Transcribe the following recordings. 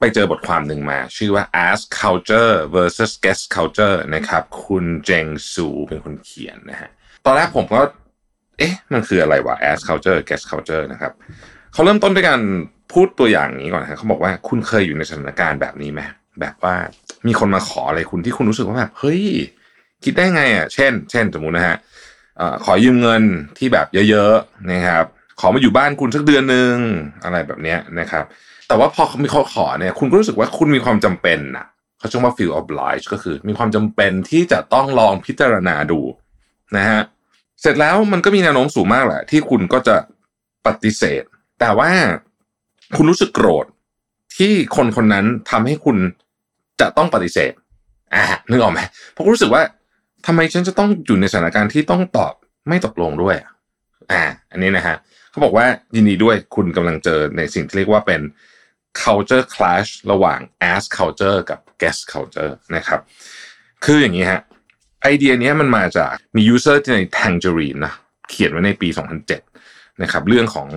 ไปเจอบทความหนึ่งมา ชื่อว่า ask culture versus guest culture นะครับ คุณเจงซูเป็นคนเขียนนะฮะตอนแรกผมก็เอ๊ะ มันคืออะไรวะ ask culture guest culture นะครับเขาเริ่มต้นด้วยการพูดตัวอย่างนี้ก่อนนะเขาบอกว่าคุณเคยอยู่ในสถานการณ์แบบนี้ไหมแบบว่ามีคนมาขออะไรคุณที่คุณรู้สึกว่าแบบเฮ้ยคิดได้ไงอะเช่น เช่นสมมุตินะฮะขอยืมเงินที่แบบเยอะๆนะครับ ขอมาอยู่บ้านคุณสักเดือนหนึ่งอะไรแบบเนี้ยนะครับ แต่ว่าพอมีเขาขอเนี่ย คุณก็รู้สึกว่าคุณมีความจำเป็นนะเขาชื่อว่า feel obliged ก็คือ มีความจำเป็นที่จะต้องลองพิจารณาดูนะฮะเสร็จแล้วมันก็มีแนวโน้มสูงมากแหละ ที่คุณก็จะปฏิเสธ แต่ว่าคุณรู้สึกโกรธที่คนคนนั้นทำให้คุณจะต้องปฏิเสธอ่านึกออกไหมเพราะรู้สึกว่าทำไมฉันจะต้องอยู่ในสถานการณ์ที่ต้องตอบไม่ตกลงด้วยอ่าอันนี้นะฮะเขาบอกว่ายินดีด้วยคุณกำลังเจอในสิ่งที่เรียกว่าเป็น culture clash ระหว่าง ask culture กับ guest culture นะครับ คืออย่างนี้ฮะไอเดียนี้มันมาจากมี user ที่ใน Tangerine นะเขียนไว้ในปี 2007 นะครับ เรื่องของ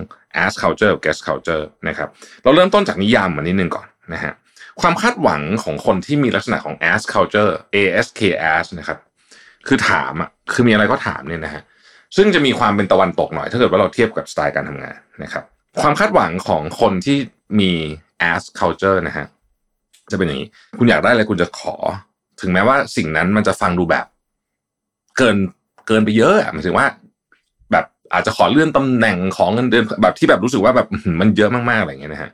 ask culture กับ guest culture นะครับ เราเริ่มต้นจากนิยามมันนิดนึงก่อนนะฮะความคาดหวังของคนที่มีลักษณะของ ask culture ask ask นะครับ คือถามอะคือมีอะไรก็ถามเนี่ยนะฮะ ซึ่งจะมีความเป็นตะวันตกหน่อย ถ้าเกิดว่าเราเทียบกับสไตล์การทำงานนะครับ ความคาดหวังของคนที่มี as culture นะฮะจะเป็นอย่างนี้ คุณอยากได้อะไรคุณจะขอ ถึงแม้ว่าสิ่งนั้นมันจะฟังดูแบบ เกินเกินไปเยอะอะหมายถึงว่า แบบอาจจะขอเลื่อนตำแหน่งของเงินเดือนแบบที่แบบรู้สึกว่าแบบมันเยอะมากๆอะไรอย่างเงี้ยนะฮะ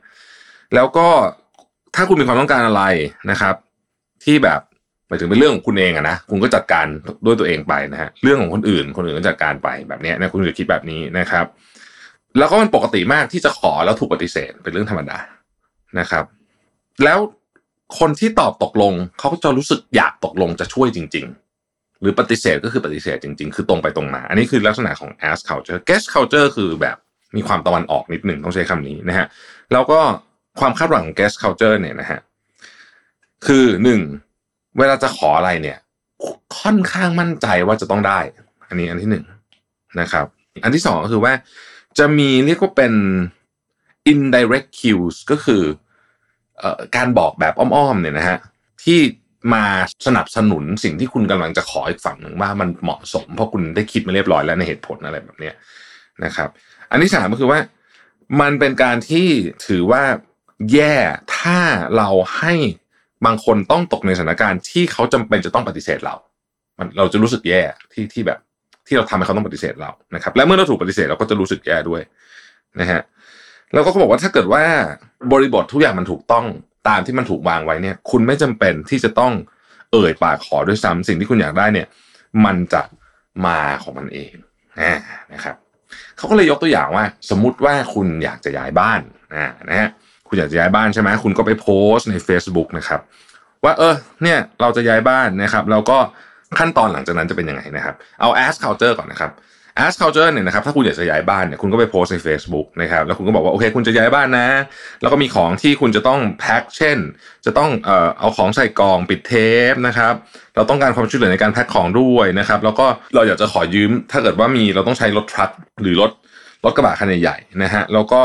แล้วก็ถ้าคุณมีความต้องการอะไรนะครับ ที่แบบ หมายถึงเป็นเรื่องของคุณเองอะนะคุณก็จัดการด้วยตัวเองไปนะฮะเรื่องของคนอื่น คนอื่นก็จัดการไปแบบนี้นะคุณจะคิดแบบนี้นะครับ แล้วก็มันปกติมากที่จะขอแล้วถูกปฏิเสธเป็นเรื่องธรรมดานะครับ แล้วคนที่ตอบตกลงเขาก็จะรู้สึกอยากตกลงจะช่วยจริง ๆ หรือปฏิเสธก็คือปฏิเสธจริง ๆ คือตรงไปตรงมา อันนี้คือลักษณะของ ask culture guest culture คือแบบมีความตะวันออกนิดหนึ่งต้องใช้คำนี้นะฮะแล้วก็ความคาดหวังของ guest culture เนี่ยนะฮะคือหนึ่ง เวลาจะขออะไรเนี่ย ค่อนข้างมั่นใจว่าจะต้องได้ อันนี้อันที่หนึ่งนะครับ อันที่สองก็คือว่าจะมีเรียกว่าเป็น indirect cues ก็คืออการบอกแบบอ้อมๆเนี่ยนะฮะที่มาสนับสนุนสิ่งที่คุณกำลังจะขออีกฝั่งหนึ่งว่ามันเหมาะสม เพราะคุณได้คิดมาเรียบร้อยแล้วในเหตุผลอะไรแบบเนี้ยนะครับ อันที่สามก็คือว่ามันเป็นการที่ถือว่าแย่ถ้าเราให้ บางคนต้องตกในสถานการณ์ที่เขาจำเป็นจะต้องปฏิเสธเรา มันเราจะรู้สึกแย่ที่ที่แบบ ที่เราทำให้เขาต้องปฏิเสธเรานะครับ และเมื่อเราถูกปฏิเสธเราก็จะรู้สึกแย่ด้วยนะฮะแล้วก็เขาบอกว่าถ้าเกิดว่าบริบททุกอย่างมันถูกต้องตามที่มันถูกวางไว้เนี่ย คุณไม่จำเป็นที่จะต้องเอ่ยปากขอด้วยซ้ำสิ่งที่คุณอยากได้เนี่ย มันจะมาของมันเองนะครับเขาก็เลยยกตัวอย่างว่า สมมุติว่าคุณอยากจะย้ายบ้านนะฮะ คุณอยากจะย้ายบ้านใช่ไหมคุณก็ไปโพสต์ใน Facebook นะครับว่าเออเนี่ยเราจะย้ายบ้านนะครับแล้วก็ขั้นตอนหลังจากนั้นจะเป็นยังไงนะครับเอา ask culture ก่อนนะครับ ask culture เนี่ยนะครับถ้าคุณอยากจะย้ายบ้านเนี่ยคุณก็ไปโพสต์ใน Facebook นะครับแล้วคุณก็บอกว่าโอเคคุณจะย้ายบ้านนะ แล้วก็มีของที่คุณจะต้องแพ็คเช่น จะต้องเอ่อเอาของใส่กล่องปิดเทปนะครับเราต้องการความช่วยเหลือในการแพ็คของด้วยนะครับแล้วก็เราอยากจะขอยืมถ้าเกิดว่ามีเราต้องใช้รถทรัคหรือรถรถกระบะคันใหญ่ๆนะฮะแล้วก็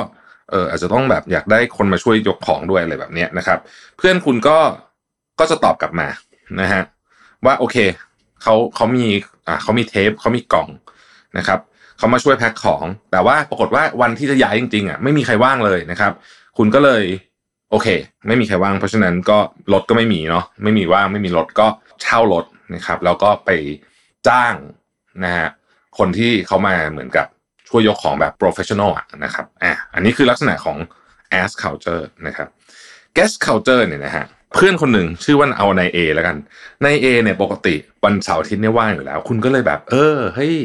เอออาจจะต้องแบบอยากได้คนมาช่วยยกของด้วยอะไรแบบเนี้ยนะครับ เพื่อนคุณก็ก็จะตอบกลับมานะฮะว่าโอเคเขาเขามีอ่าเขามีเทปเขามีกล่องนะครับเขามาช่วยแพ็คของ แต่ว่าปรากฏว่าวันที่จะย้ายจริงๆอะไม่มีใครว่างเลยนะครับ คุณก็เลยโอเค ไม่มีใครว่าง เพราะฉะนั้นก็รถก็ไม่มีเนาะไม่มีว่างไม่มีรถก็เช่ารถนะครับ แล้วก็ไปจ้างนะฮะคนที่เขามาเหมือนกับ ช่วยยกของแบบ professional อะนะครับอะอันนี้คือลักษณะของ as culture นะครับ guest culture เนี่ยนะฮะเพื่อนคนหนึ่งชื่อว่าเอานายเอแล้วกันนายเอเนี่ยปกติวันเสาร์อาทิตย์เนี่ยว่างอยู่แล้ว คุณก็เลยแบบ เออเฮ้ย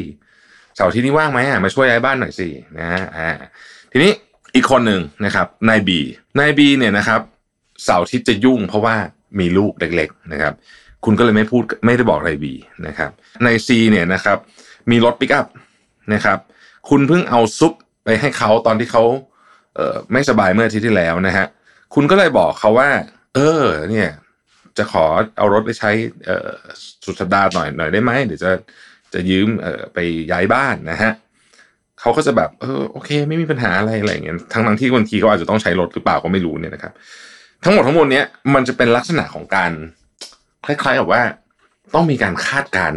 เสาร์อาทิตย์นี้ว่างไหมอะมาช่วยย้ายบ้านหน่อยสินะฮะอ่าทีนี้อีกคนหนึ่งนะครับนายบีนายบีเนี่ยนะครับเสาร์อาทิตย์จะยุ่งเพราะว่ามีลูกเล็กๆนะครับ คุณก็เลยไม่พูดไม่ได้บอกอะไรบีนะครับใน C เนี่ยนะครับ มีรถปิกอัพนะครับ คุณเพิ่งเอาซุปไปให้เขาตอนที่เขาเออไม่สบายเมื่ออาทิตย์ที่แล้วนะฮะคุณก็เลยบอกเขาว่า เออ เนี่ย จะขอเอารถไปใช้เออสุดสัปดาห์หน่อยหน่อยได้ไหมเดี๋ยวจะจะยืมเออไปย้ายบ้านนะฮะเขาก็จะแบบเออโอเค ไม่มีปัญหาอะไรอะไรอย่างเงี้ยทั้งทั้งที่บางทีเขาอาจจะต้องใช้รถหรือเปล่าก็ไม่รู้เนี่ยนะครับ ทั้งหมดทั้งมวลเนี้ยมันจะเป็นลักษณะของการคล้ายๆกับว่า ต้องมีการคาดการ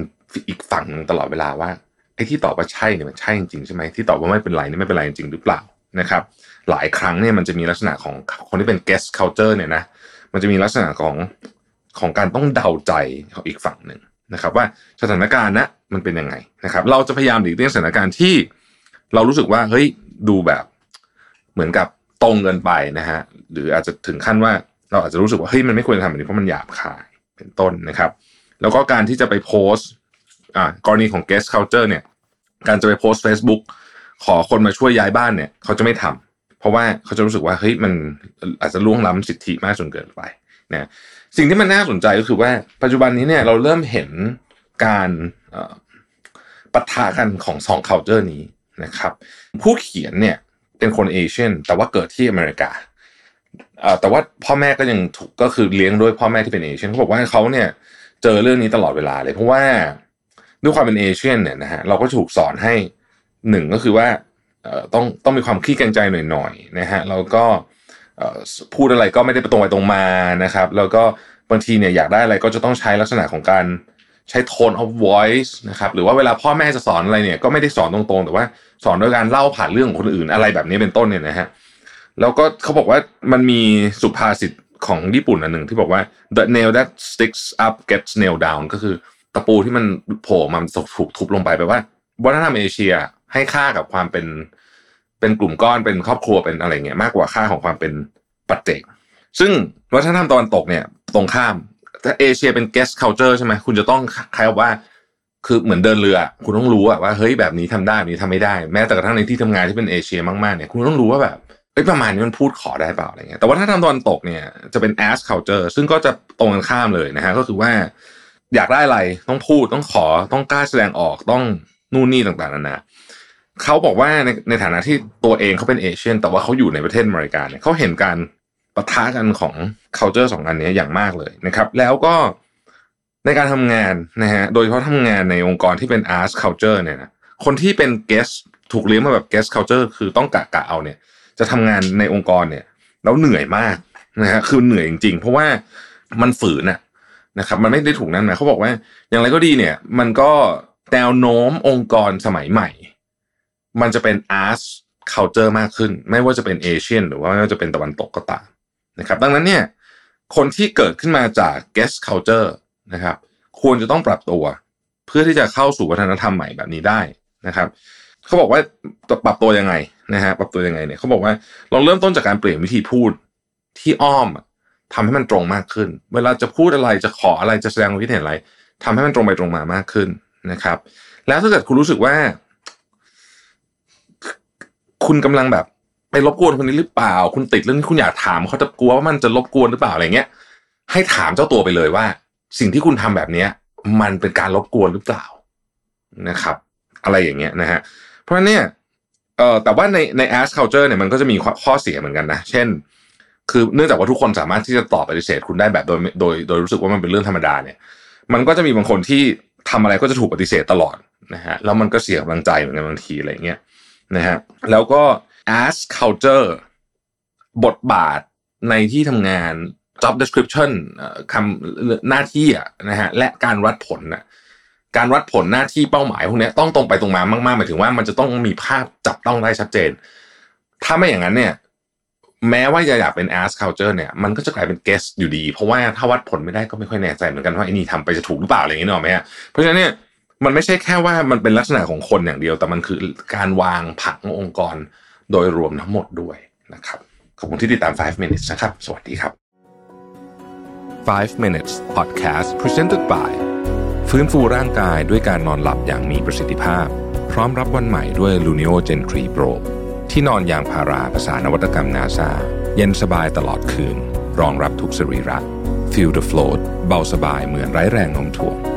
อีกฝั่งหนึ่งตลอดเวลาว่า ไอ้ที่ตอบว่าใช่เนี่ยมันใช่จริงใช่ไหมที่ตอบว่าไม่เป็นไรนี่ไม่เป็นไรจริงหรือเปล่านะครับ หลายครั้งเนี่ยมันจะมีลักษณะของคนที่เป็น guest culture เนี่ยนะมันจะมีลักษณะของของการต้องเดาใจของอีกฝั่งหนึ่งนะครับ ว่าสถานการณ์นะมันเป็นยังไงนะครับ เราจะพยายามหลีกเลี่ยงสถานการณ์ที่ เรารู้สึกว่าเฮ้ยดูแบบเหมือนกับตรงเกินไปนะฮะหรืออาจจะถึงขั้นว่าเราอาจจะรู้สึกว่าเฮ้ยมันไม่ควรทำแบบนี้เพราะมันหยาบคายเป็นต้นนะครับ แล้วก็การที่จะไปโพสต์ อ่ากรณีของ guest culture เนี่ย การจะไปโพสต์ Facebook ขอคนมาช่วยย้ายบ้านเนี่ย เขาจะไม่ทำเพราะว่าเขาจะรู้สึกว่าเฮ้ยมันอาจจะล่วงล้ำสิทธิมากจนเกินไปนะสิ่งที่มันน่าสนใจก็คือว่าปัจจุบันนี้เนี่ยเราเริ่มเห็นการปะทะกันของสอง culture นี้นะครับ ผู้เขียนเนี่ยเป็นคนเอเชียนแต่ว่าเกิดที่อเมริกาแต่ว่าพ่อแม่ก็ยังถูกก็คือเลี้ยงด้วยพ่อแม่ที่เป็นเอเชียนเขาบอกว่าเขาเนี่ยเจอเรื่องนี้ตลอดเวลาเลย เพราะว่า ด้วยความเป็นเอเชียนเนี่ยนะฮะเราก็ถูกสอนให้หนึ่งก็คือว่าต้องต้องมีความขี้เกรงใจหน่อยๆนะฮะแล้วก็พูดอะไรก็ไม่ได้ตรงไปตรงมานะครับ แล้วก็บางทีเนี่ยอยากได้อะไรก็จะต้องใช้ลักษณะของการใช้ tone of voice นะครับหรือว่าเวลาพ่อแม่จะสอนอะไรเนี่ยก็ไม่ได้สอนตรงๆ แต่ว่าสอนโดยการเล่าผ่านเรื่องของคนอื่นอะไรแบบนี้เป็นต้นเนี่ยนะฮะแล้วก็เขาบอกว่ามันมีสุภาษิตของญี่ปุ่นอันหนึ่งที่บอกว่า the nail that sticks up gets nailed down ก็คือ ตะปูที่มันโผล่มันถูกทุบลงไปแปลว่า วัฒนธรรมเอเชียให้ค่ากับความเป็นเป็นกลุ่มก้อนเป็นครอบครัวเป็นอะไรเงี้ยมากกว่าค่าของความเป็นปัจเจก ซึ่งวัฒนธรรมตะวันตกเนี่ยตรงข้ามถ้าเอเชียเป็น guest culture ใช่ไหมคุณจะต้องคล้ายว่า คือเหมือนเดินเรือ คุณต้องรู้ว่าเฮ้ยแบบนี้ทำได้แบบนี้ทำไม่ได้ แม้แต่กระทั่งในที่ทำงานที่เป็นเอเชียมากๆเนี่ยคุณต้องรู้ว่าแบบเอ้ยประมาณนี้มันพูดขอได้เปล่าอะไรเงี้ยแต่ว่าถ้าทำตะวันตกเนี่ยจะเป็น as culture ซึ่งก็จะตรงกันข้ามเลยนะฮะก็คือว่า อยากได้อะไรต้องพูดต้องขอต้องกล้าแสดงออกต้องนู่นนี่ต่างๆนานาเขาบอกว่าในในฐานะที่ตัวเองเขาเป็นเอเชียน แต่ว่าเขาอยู่ในประเทศอเมริกาเนี่ยเขาเห็นการปะทะกันของ culture สองอันนี้อย่างมากเลยนะครับ แล้วก็ในการทำงานนะฮะโดยเฉพาะทำงานในองค์กรที่เป็น art culture เนี่ยนะคนที่เป็น guest ถูกเลี้ยงมาแบบ guest culture คือต้องกะกะเอาเนี่ย จะทำงานในองค์กรเนี่ย แล้วเหนื่อยมากนะฮะคือเหนื่อยจริงๆ เพราะว่ามันฝืนอะ นะครับ มันไม่ได้ถูกนั่นหมายเขาบอกว่า อย่างไรก็ดีเนี่ย มันก็แนวโน้มองค์กรสมัยใหม่ มันจะเป็น art culture มากขึ้น ไม่ว่าจะเป็นเอเชียนหรือว่าไม่ว่าจะเป็นตะวันตกก็ตามนะครับ ดังนั้นเนี่ยคนที่เกิดขึ้นมาจาก guest culture นะครับ ควรจะต้องปรับตัว เพื่อที่จะเข้าสู่วัฒนธรรมใหม่แบบนี้ได้นะครับเขาบอกว่าปรับตัวยังไงนะฮะปรับตัวยังไงเนี่ยเขาบอกว่าลองเริ่มต้นจากการเปลี่ยนวิธีพูดที่อ้อม ทำให้มันตรงมากขึ้น เวลาจะพูดอะไรจะขออะไรจะแสดงความคิดเห็นอะไรทำให้มันตรงไปตรงมามากขึ้นนะครับ แล้วถ้าเกิดคุณรู้สึกว่า คุณกำลังแบบ ไปรบกวนคนนี้หรือเปล่า คุณติดเรื่องนี้คุณอยากถามเขาจะกลัวว่ามันจะรบกวนหรือเปล่าอะไรเงี้ย ให้ถามเจ้าตัวไปเลยว่า สิ่งที่คุณทำแบบเนี้ย มันเป็นการรบกวนหรือเปล่านะครับ อะไรอย่างเงี้ยนะฮะเพราะฉะนั้นเนี่ยเอ่อแต่ว่าในใน ask culture เนี่ยมันก็จะมีข้อเสียเหมือนกันนะ เช่น คือเนื่องจากว่าทุกคนสามารถที่จะตอบปฏิเสธคุณได้แบบโดยโดยโดยรู้สึกว่ามันเป็นเรื่องธรรมดาเนี่ย มันก็จะมีบางคนที่ทำอะไรก็จะถูกปฏิเสธตลอดนะฮะแล้วมันก็เสียกำลังใจเหมือนกันบางทีอะไรเงี้ยนะฮะแล้วก็ as culture บทบาทในที่ทำงาน job description คำหน้าที่อะนะฮะและการวัดผลนะการวัดผลหน้าที่เป้าหมายพวกนี้ต้องตรงไปตรงมามากๆหมายถึงว่ามันจะต้องมีภาพจับต้องได้ชัดเจน ถ้าไม่อย่างนั้นเนี่ย แม้ว่าจะอยากเป็น as culture เนี่ยมันก็จะกลายเป็น guest อยู่ดี เพราะว่าถ้าวัดผลไม่ได้ก็ไม่ค่อยแน่ใจเหมือนกันว่าไอ้นี่ทำไปจะถูกหรือเปล่าอะไรอย่างนี้เนาะไหมฮะเพราะฉะนั้นเนี่ยมันไม่ใช่แค่ว่ามันเป็นลักษณะของคนอย่างเดียว แต่มันคือการวางผังองค์กรโดยรวมทั้งหมดด้วยนะครับขอบคุณที่ติดตาม 5 minutes นะครับ สวัสดีครับ 5 minutes podcast presented by ฟื้นฟูร่างกายด้วยการนอนหลับอย่างมีประสิทธิภาพ พร้อมรับวันใหม่ด้วย Luno Gen 3 Pro ที่นอนยางพาราภาษานวัตกรรมนาซาเย็นสบายตลอดคืน รองรับทุกสรีระ Feel the float เบาสบายเหมือนไร้แรงโน้มถ่วง